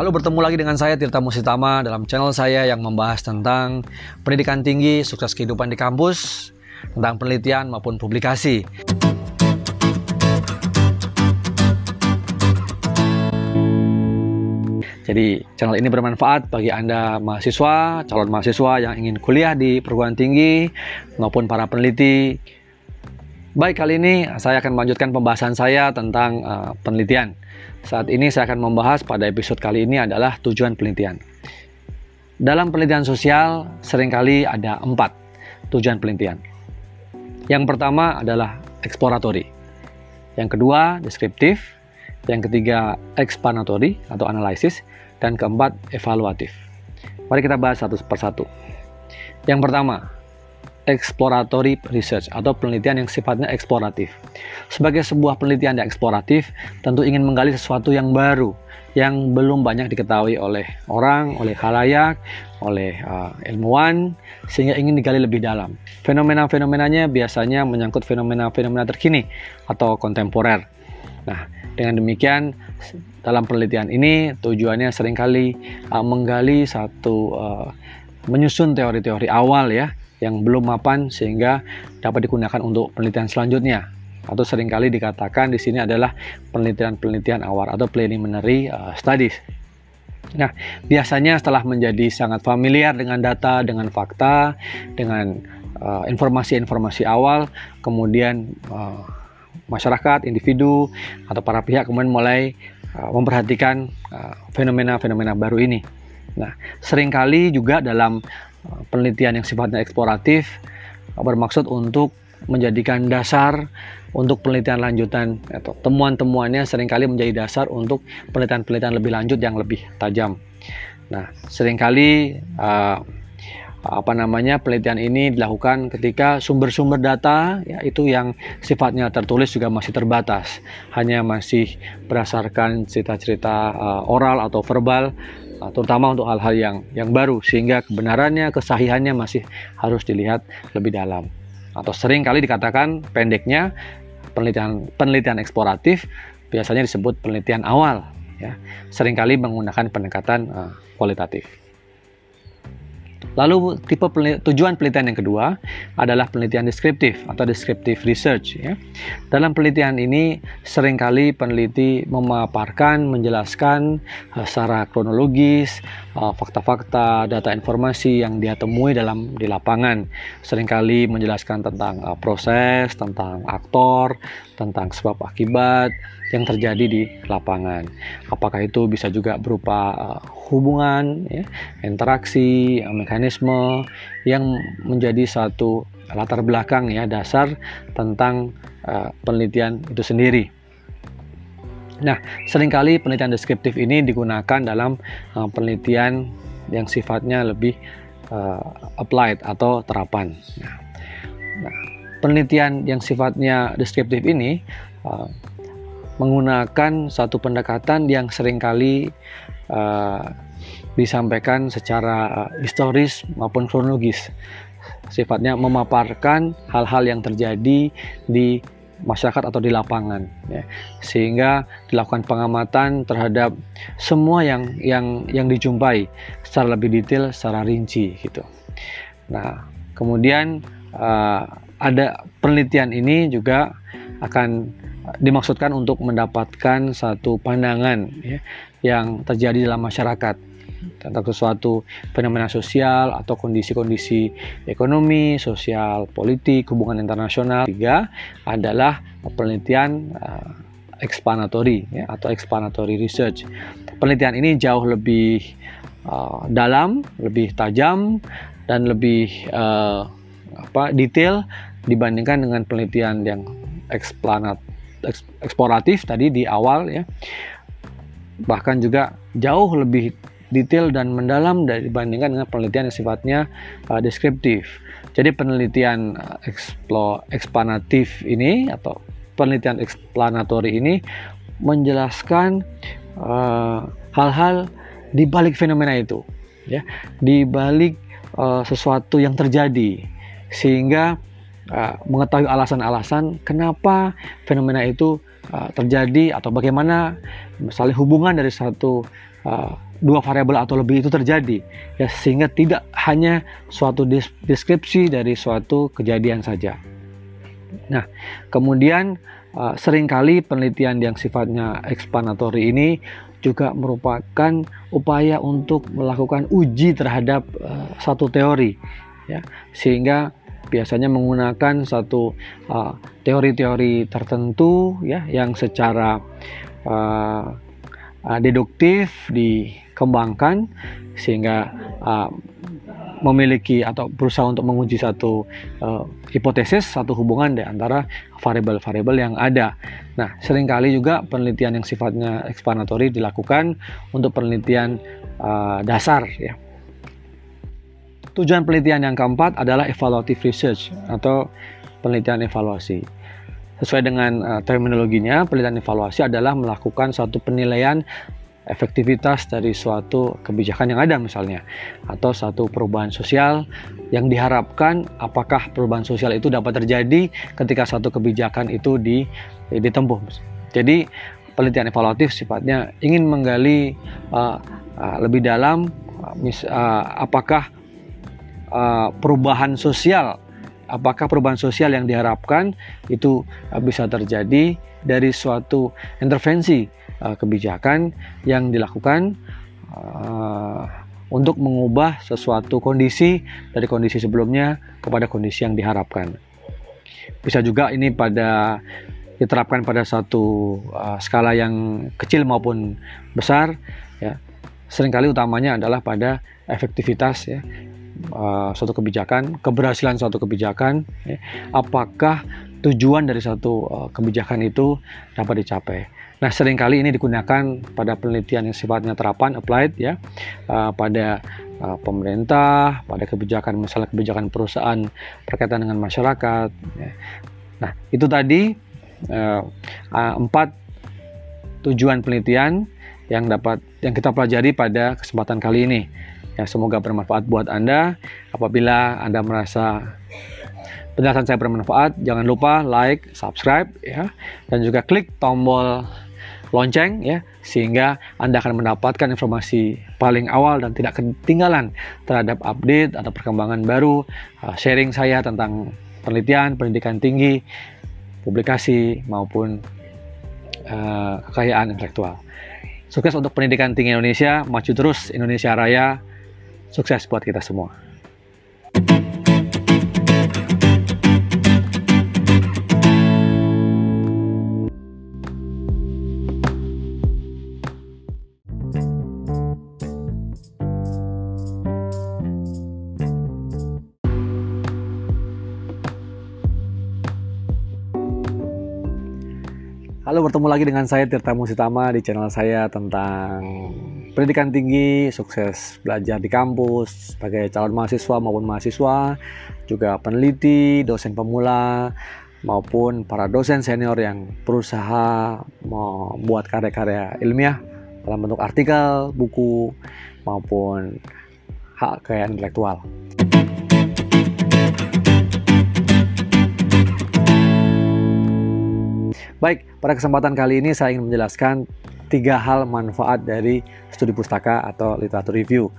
Halo bertemu lagi dengan saya Tirta Musitama dalam channel saya yang membahas tentang pendidikan tinggi, sukses kehidupan di kampus, tentang penelitian maupun publikasi. Jadi channel ini bermanfaat bagi Anda mahasiswa, calon mahasiswa yang ingin kuliah di perguruan tinggi maupun para peneliti. Baik, kali ini saya akan melanjutkan pembahasan saya tentang uh, penelitian. Saat ini saya akan membahas pada episode kali ini adalah tujuan penelitian. Dalam penelitian sosial sering kali ada empat tujuan penelitian. Yang pertama adalah eksploratory. Yang kedua, deskriptif. Yang ketiga, explanatory atau analisis dan keempat evaluatif. Mari kita bahas satu persatu. Yang pertama, exploratory research atau penelitian yang sifatnya eksploratif. Sebagai sebuah penelitian yang eksploratif, tentu ingin menggali sesuatu yang baru yang belum banyak diketahui oleh orang, oleh khalayak, oleh uh, ilmuwan, sehingga ingin digali lebih dalam. Fenomena-fenomenanya biasanya menyangkut fenomena-fenomena terkini atau kontemporer. Nah, dengan demikian dalam penelitian ini tujuannya sering kali uh, menggali satu uh, menyusun teori-teori awal ya yang belum mapan sehingga dapat digunakan untuk penelitian selanjutnya atau sering kali dikatakan di sini adalah penelitian-penelitian awal atau preliminary uh, studies. Nah, biasanya setelah menjadi sangat familiar dengan data, dengan fakta, dengan informasi-informasi uh, awal, kemudian uh, masyarakat, individu, atau para pihak kemudian mulai uh, memperhatikan fenomena-fenomena baru ini. Nah, sering kali juga dalam penelitian yang sifatnya eksploratif bermaksud untuk menjadikan dasar untuk penelitian lanjutan atau temuan-temuannya sering kali menjadi dasar untuk penelitian-penelitian lebih lanjut yang lebih tajam. Nah, sering kali uh, apa namanya penelitian ini dilakukan ketika sumber-sumber data ya itu yang sifatnya tertulis juga masih terbatas hanya masih berdasarkan cerita-cerita uh, oral atau verbal terutama untuk hal-hal yang yang baru sehingga kebenarannya kesahihannya masih harus dilihat lebih dalam. Atau sering kali dikatakan pendeknya penelitian penelitian eksploratif biasanya disebut penelitian awal ya. Seringkali menggunakan pendekatan uh, kualitatif Lalu tipe tujuan penelitian yang kedua adalah penelitian deskriptif atau descriptive research. Ya. Dalam penelitian ini sering kali peneliti memaparkan, menjelaskan uh, secara kronologis uh, fakta-fakta, data informasi yang dia temui dalam di lapangan. Seringkali menjelaskan tentang uh, proses, tentang aktor, tentang sebab akibat, yang terjadi di lapangan. Apakah itu bisa juga berupa uh, hubungan, ya, interaksi, mekanisme yang menjadi satu latar belakang ya dasar tentang uh, penelitian itu sendiri. Nah, sering kali penelitian deskriptif ini digunakan dalam uh, penelitian yang sifatnya lebih uh, applied atau terapan. Nah, nah, penelitian yang sifatnya deskriptif ini uh, menggunakan satu pendekatan yang sering kali uh, disampaikan secara uh, historis maupun kronologis. Sifatnya memaparkan hal-hal yang terjadi di masyarakat atau di lapangan ya. sehingga dilakukan pengamatan terhadap semua yang yang yang dijumpai secara lebih detail secara rinci gitu nah kemudian uh, ada penelitian ini juga akan dimaksudkan untuk mendapatkan satu pandangan ya, yang terjadi dalam masyarakat tentang sesuatu fenomena sosial atau kondisi-kondisi ekonomi, sosial, politik, hubungan internasional. Tiga adalah penelitian uh, explanatory ya, atau explanatory research. Penelitian ini jauh lebih uh, dalam, lebih tajam dan lebih uh, apa detail dibandingkan dengan penelitian yang explanat eksploratif tadi di awal ya. Bahkan juga jauh lebih detail dan mendalam dibandingkan dengan penelitian yang sifatnya uh, deskriptif. Jadi penelitian uh, eksplo, eksplanatif ini atau penelitian explanatory ini menjelaskan uh, hal-hal uh, di balik fenomena itu, ya, di balik uh, sesuatu yang terjadi, sehingga uh, mengetahui alasan-alasan kenapa fenomena itu uh, terjadi atau bagaimana misalnya hubungan dari satu uh, dua variabel atau lebih itu terjadi ya sehingga tidak hanya suatu deskripsi dari suatu kejadian saja. Nah, kemudian uh, sering kali penelitian yang sifatnya explanatory ini juga merupakan upaya untuk melakukan uji terhadap uh, satu teori ya sehingga biasanya menggunakan satu uh, teori-teori uh, tertentu ya yang secara uh, uh, deduktif dikembangkan sehingga uh, memiliki atau berusaha untuk menguji satu uh, hipotesis, satu hubungan di antara variabel-variabel yang ada. Nah, sering kali juga penelitian yang sifatnya explanatory dilakukan untuk penelitian uh, dasar ya. Tujuan penelitian yang keempat adalah evaluative research atau penelitian evaluasi. Sesuai dengan uh, terminologinya, penelitian evaluasi adalah melakukan suatu penilaian efektivitas dari suatu kebijakan yang ada misalnya atau satu perubahan sosial yang diharapkan apakah perubahan sosial itu dapat terjadi ketika satu kebijakan itu di, ditempuh. Jadi penelitian evaluatif sifatnya ingin menggali uh, uh, lebih dalam uh, mis, uh, apakah uh, perubahan sosial apakah perubahan sosial yang diharapkan itu uh, bisa terjadi dari suatu intervensi uh, kebijakan yang dilakukan untuk mengubah sesuatu kondisi dari kondisi sebelumnya kepada kondisi yang diharapkan. Bisa juga ini pada diterapkan pada satu skala yang kecil maupun besar ya. Seringkali utamanya adalah pada efektivitas ya uh, suatu kebijakan, keberhasilan suatu kebijakan, ya. apakah tujuan dari satu uh, kebijakan itu dapat dicapai. Nah, sering kali ini digunakan pada penelitian yang sifatnya terapan, applied ya, uh, pada uh, pemerintah, pada kebijakan misalnya kebijakan perusahaan berkaitan dengan masyarakat. Ya. Nah, itu tadi uh, uh, empat tujuan penelitian yang dapat yang kita pelajari pada kesempatan kali ini. Ya, semoga bermanfaat buat Anda. Apabila Anda merasa penjelasan saya bermanfaat, jangan lupa like, subscribe ya dan juga klik tombol lonceng ya sehingga Anda akan mendapatkan informasi paling awal dan tidak ketinggalan terhadap update atau perkembangan baru uh, sharing saya tentang penelitian, pendidikan tinggi, publikasi maupun uh, kekayaan intelektual. Sukses untuk pendidikan tinggi Indonesia, maju terus Indonesia Raya. Sukses buat kita semua. Halo, bertemu lagi dengan saya Tirta Musitama di channel saya tentang pendidikan tinggi, sukses belajar di kampus sebagai calon mahasiswa maupun mahasiswa, juga peneliti, dosen pemula, maupun para dosen senior yang berusaha membuat karya-karya ilmiah dalam bentuk artikel, buku, maupun hak kekayaan intelektual. Baik, pada kesempatan kali ini saya ingin menjelaskan tiga hal manfaat dari studi pustaka atau literatur review.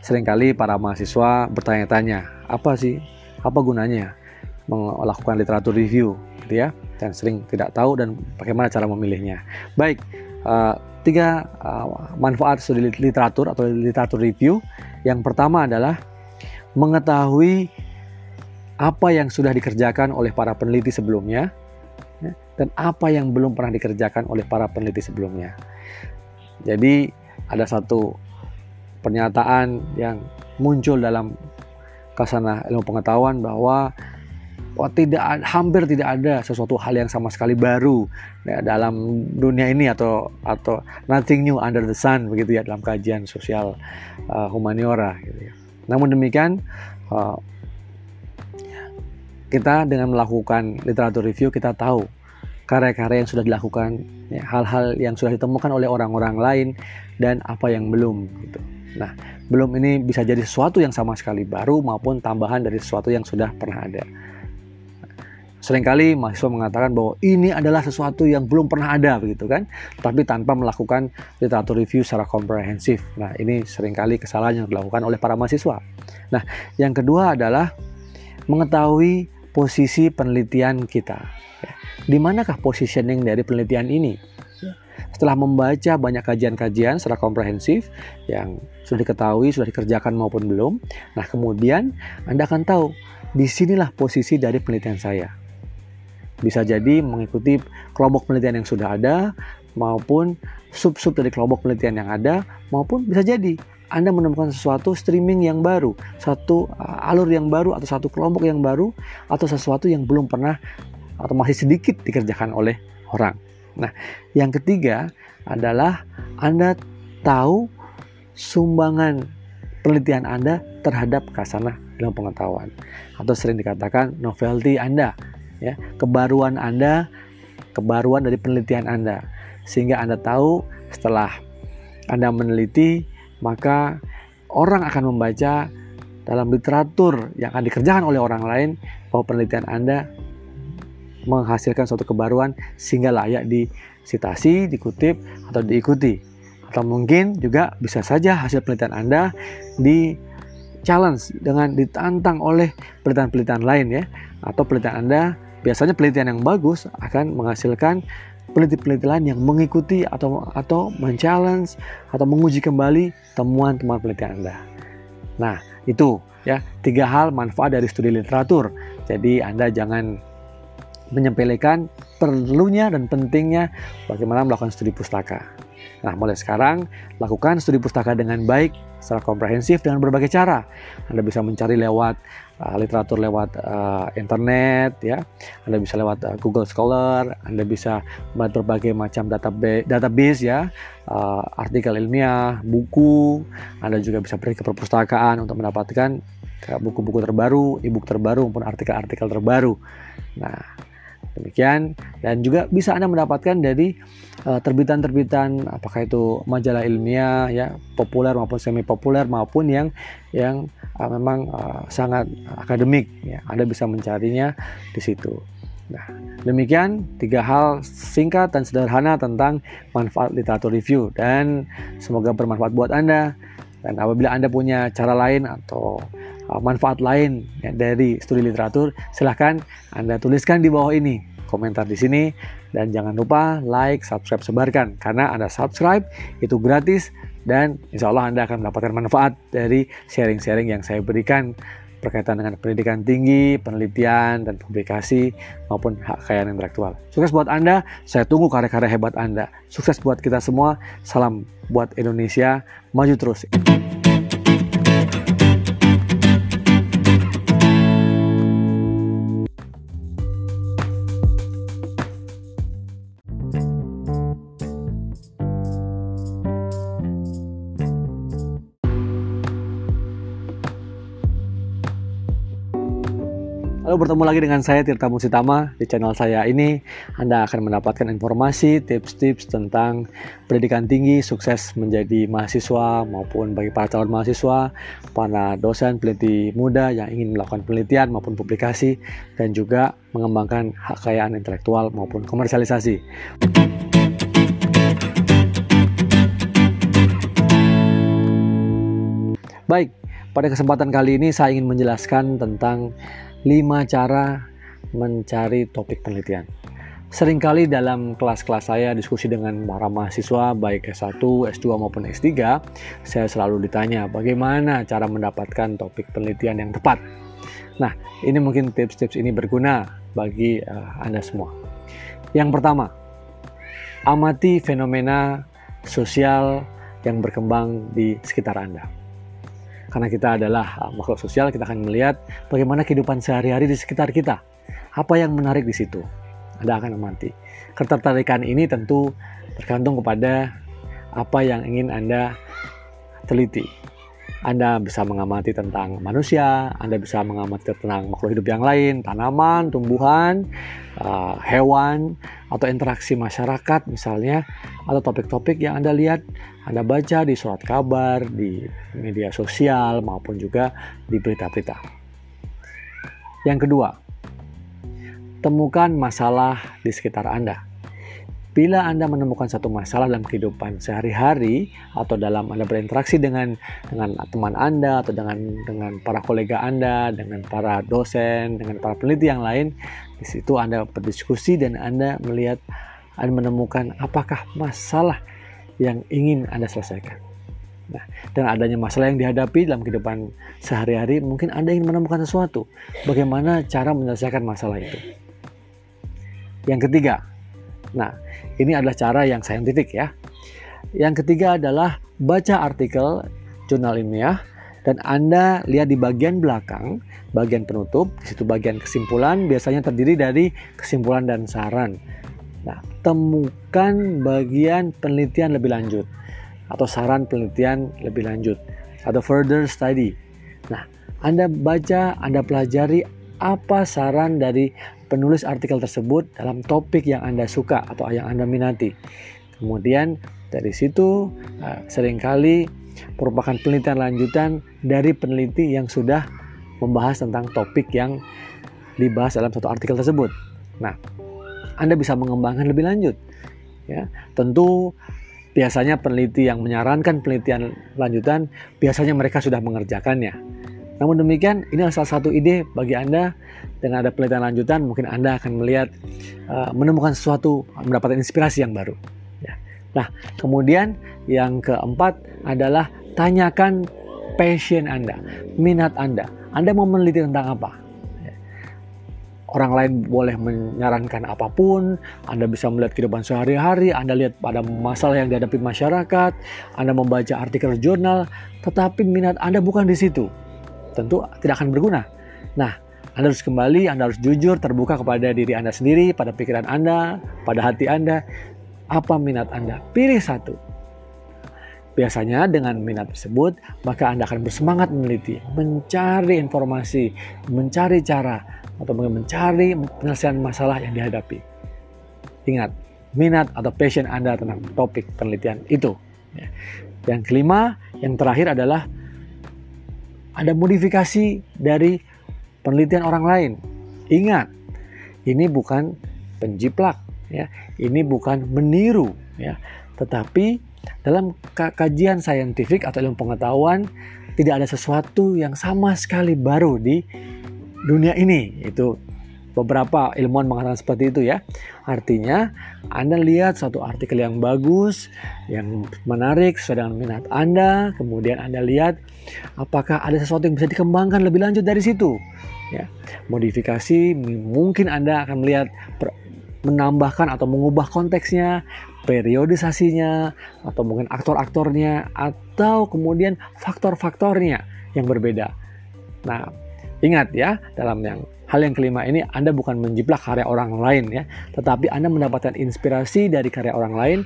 Seringkali para mahasiswa bertanya-tanya, apa sih, apa gunanya melakukan literatur review, gitu ya, dan sering tidak tahu dan bagaimana cara memilihnya. Baik, uh, tiga uh, manfaat studi literatur atau literatur review. Yang pertama adalah mengetahui apa yang sudah dikerjakan oleh para peneliti sebelumnya, dan apa yang belum pernah dikerjakan oleh para peneliti sebelumnya. Jadi ada satu pernyataan yang muncul dalam kasana ilmu pengetahuan bahwa oh, tidak hampir tidak ada sesuatu hal yang sama sekali baru ya, dalam dunia ini atau atau nothing new under the sun begitu ya dalam kajian sosial uh, humaniora gitu ya. Namun demikian uh, kita dengan melakukan literatur review kita tahu karya-karya yang sudah dilakukan, ya, hal-hal ya, yang sudah ditemukan oleh orang-orang lain dan apa yang belum gitu. Nah, belum ini bisa jadi sesuatu yang sama sekali baru maupun tambahan dari sesuatu yang sudah pernah ada. Seringkali mahasiswa mengatakan bahwa ini adalah sesuatu yang belum pernah ada begitu kan, tapi tanpa melakukan literatur review secara komprehensif. Nah, ini sering kali kesalahan yang dilakukan oleh para mahasiswa. Nah, yang kedua adalah mengetahui posisi penelitian kita. Ya, di manakah positioning dari penelitian ini? Setelah membaca banyak kajian-kajian secara komprehensif yang sudah diketahui, sudah dikerjakan maupun belum, nah kemudian Anda akan tahu di sinilah posisi dari penelitian saya bisa jadi mengikuti kelompok penelitian yang sudah ada maupun sub-sub dari kelompok penelitian yang ada maupun bisa jadi anda menemukan sesuatu streaming yang baru, satu uh, alur yang baru atau satu kelompok yang baru atau sesuatu yang belum pernah atau masih sedikit dikerjakan oleh orang. Nah, yang ketiga adalah Anda tahu sumbangan penelitian Anda terhadap kasana dalam pengetahuan atau sering dikatakan novelty Anda ya kebaruan Anda kebaruan dari penelitian Anda sehingga Anda tahu setelah Anda meneliti maka orang akan membaca dalam literatur yang akan dikerjakan oleh orang lain bahwa penelitian Anda menghasilkan suatu kebaruan sehingga layak disitasi, dikutip atau diikuti. Atau mungkin juga bisa saja hasil penelitian Anda di challenge dengan ditantang oleh penelitian-penelitian lain ya atau penelitian Anda biasanya penelitian yang bagus akan menghasilkan penelitian-penelitian yang mengikuti atau atau men-challenge atau menguji kembali temuan-temuan penelitian Anda. Nah, itu ya tiga hal manfaat dari studi literatur. Jadi Anda jangan menyepelekan perlunya dan pentingnya bagaimana melakukan studi pustaka. Nah, mulai sekarang lakukan studi pustaka dengan baik secara komprehensif dengan berbagai cara. Anda bisa mencari lewat uh, literatur lewat uh, internet ya. Anda bisa lewat uh, Google Scholar, Anda bisa melihat berbagai macam database, database ya, uh, artikel ilmiah, buku. Anda juga bisa pergi ke perpustakaan untuk mendapatkan buku-buku terbaru, e-book terbaru maupun artikel-artikel terbaru. Nah, Demikian dan juga bisa Anda mendapatkan dari uh, terbitan-terbitan apakah itu majalah ilmiah ya, populer maupun semi populer maupun yang yang uh, memang uh, sangat akademik ya. Anda bisa mencarinya di situ. Nah, demikian tiga hal singkat dan sederhana tentang manfaat literatur review dan semoga bermanfaat buat Anda. Dan apabila Anda punya cara lain atau Uh, manfaat lain dari studi literatur, silahkan Anda tuliskan di bawah ini komentar di sini dan jangan lupa like, subscribe, sebarkan karena Anda subscribe itu gratis dan insya Allah Anda akan mendapatkan manfaat dari sharing-sharing yang saya berikan berkaitan dengan pendidikan tinggi, penelitian, dan publikasi maupun hak kekayaan intelektual. Sukses buat Anda, saya tunggu karya-karya hebat Anda. Sukses buat kita semua, salam buat Indonesia, maju terus. Halo, bertemu lagi dengan saya Tirta Musitama di channel saya ini. Anda akan mendapatkan informasi, tips-tips tentang pendidikan tinggi, sukses menjadi mahasiswa maupun bagi para calon mahasiswa, para dosen, peneliti muda yang ingin melakukan penelitian maupun publikasi dan juga mengembangkan hak kekayaan intelektual maupun komersialisasi. Baik, pada kesempatan kali ini saya ingin menjelaskan tentang 5 cara mencari topik penelitian. Seringkali dalam kelas-kelas saya diskusi dengan para mahasiswa baik S1, S2 maupun S3, saya selalu ditanya bagaimana cara mendapatkan topik penelitian yang tepat. Nah, ini mungkin tips-tips ini berguna bagi uh, Anda semua. Yang pertama, amati fenomena sosial yang berkembang di sekitar Anda karena kita adalah uh, makhluk sosial, kita akan melihat bagaimana kehidupan sehari-hari di sekitar kita. Apa yang menarik di situ? Anda akan amati. Ketertarikan ini tentu tergantung kepada apa yang ingin Anda teliti. Anda bisa mengamati tentang manusia, Anda bisa mengamati tentang makhluk hidup yang lain, tanaman, tumbuhan, uh, hewan, atau interaksi masyarakat misalnya, atau topik-topik yang Anda lihat, Anda baca di surat kabar, di media sosial, maupun juga di berita-berita. Yang kedua, temukan masalah di sekitar Anda. Bila Anda menemukan satu masalah dalam kehidupan sehari-hari atau dalam Anda berinteraksi dengan dengan teman Anda atau dengan dengan para kolega Anda, dengan para dosen, dengan para peneliti yang lain, di situ Anda berdiskusi dan Anda melihat Anda menemukan apakah masalah yang ingin Anda selesaikan. Nah, dengan adanya masalah yang dihadapi dalam kehidupan sehari-hari, mungkin Anda ingin menemukan sesuatu. Bagaimana cara menyelesaikan masalah itu? Yang ketiga, nah ini adalah cara yang saintifik ya. Yang ketiga adalah baca artikel jurnal ilmiah dan Anda lihat di bagian belakang, bagian penutup, di situ bagian kesimpulan biasanya terdiri dari kesimpulan dan saran. Nah, temukan bagian penelitian lebih lanjut atau saran penelitian lebih lanjut atau further study. Nah, Anda baca, Anda pelajari apa saran dari penulis artikel tersebut dalam topik yang Anda suka atau yang Anda minati. Kemudian dari situ uh, sering kali merupakan penelitian lanjutan dari peneliti yang sudah membahas tentang topik yang dibahas dalam satu artikel tersebut. Nah, Anda bisa mengembangkan lebih lanjut. Ya, tentu biasanya peneliti yang menyarankan penelitian lanjutan biasanya mereka sudah mengerjakannya. Namun demikian, ini adalah salah satu ide bagi Anda dengan ada penelitian lanjutan, mungkin Anda akan melihat uh, menemukan sesuatu, mendapatkan inspirasi yang baru. Ya. Nah, kemudian yang keempat adalah tanyakan passion Anda, minat Anda. Anda mau meneliti tentang apa? Ya. Orang lain boleh menyarankan apa pun, Anda bisa melihat kehidupan sehari-hari, Anda lihat pada masalah yang dihadapi masyarakat, Anda membaca artikel jurnal, tetapi minat Anda bukan di situ tentu tidak akan berguna. Nah, Anda harus kembali, Anda harus jujur, terbuka kepada diri Anda sendiri, pada pikiran Anda, pada hati Anda. Apa minat Anda? Pilih satu. Biasanya dengan minat tersebut, maka Anda akan bersemangat meneliti, mencari informasi, mencari cara, atau mencari penyelesaian masalah yang dihadapi. Ingat, minat atau passion Anda tentang topik penelitian itu. Ya. Yang kelima, yang terakhir adalah ada modifikasi dari penelitian orang lain. Ingat, ini bukan penjiplak, ya. Ini bukan meniru, ya. Tetapi dalam kajian saintifik atau ilmu pengetahuan tidak ada sesuatu yang sama sekali baru di dunia ini. Itu beberapa ilmuwan mengatakan seperti itu ya. Artinya Anda lihat satu artikel yang bagus, yang menarik sesuai dengan minat Anda, kemudian Anda lihat apakah ada sesuatu yang bisa dikembangkan lebih lanjut dari situ. Ya, modifikasi mungkin Anda akan melihat menambahkan atau mengubah konteksnya, periodisasinya, atau mungkin aktor-aktornya, atau kemudian faktor-faktornya yang berbeda. Nah, ingat ya, dalam yang Hal yang kelima ini Anda bukan menjiplak karya orang lain ya, tetapi Anda mendapatkan inspirasi dari karya orang lain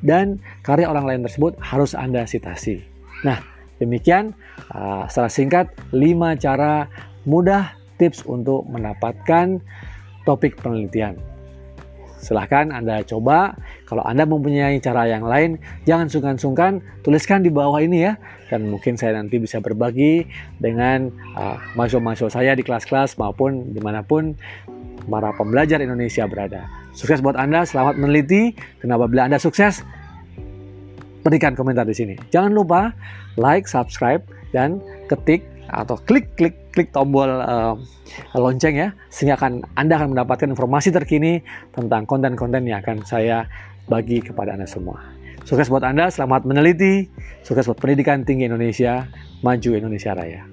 dan karya orang lain tersebut harus Anda citasi. Nah, demikian uh, secara singkat 5 cara mudah tips untuk mendapatkan topik penelitian. Silahkan Anda coba. Kalau Anda mempunyai cara yang lain, jangan sungkan-sungkan tuliskan di bawah ini ya. Dan mungkin saya nanti bisa berbagi dengan uh, mahasiswa-mahasiswa saya di kelas-kelas maupun di mana pun para pembelajar Indonesia berada. Sukses buat Anda, selamat meneliti. Kenapa bila Anda sukses, berikan komentar di sini. Jangan lupa like, subscribe, dan ketik atau klik klik klik tombol uh, lonceng ya sehingga akan Anda akan mendapatkan informasi terkini tentang konten-konten yang akan saya bagi kepada Anda semua. Sukses buat Anda, selamat meneliti, sukses buat pendidikan tinggi Indonesia, maju Indonesia Raya.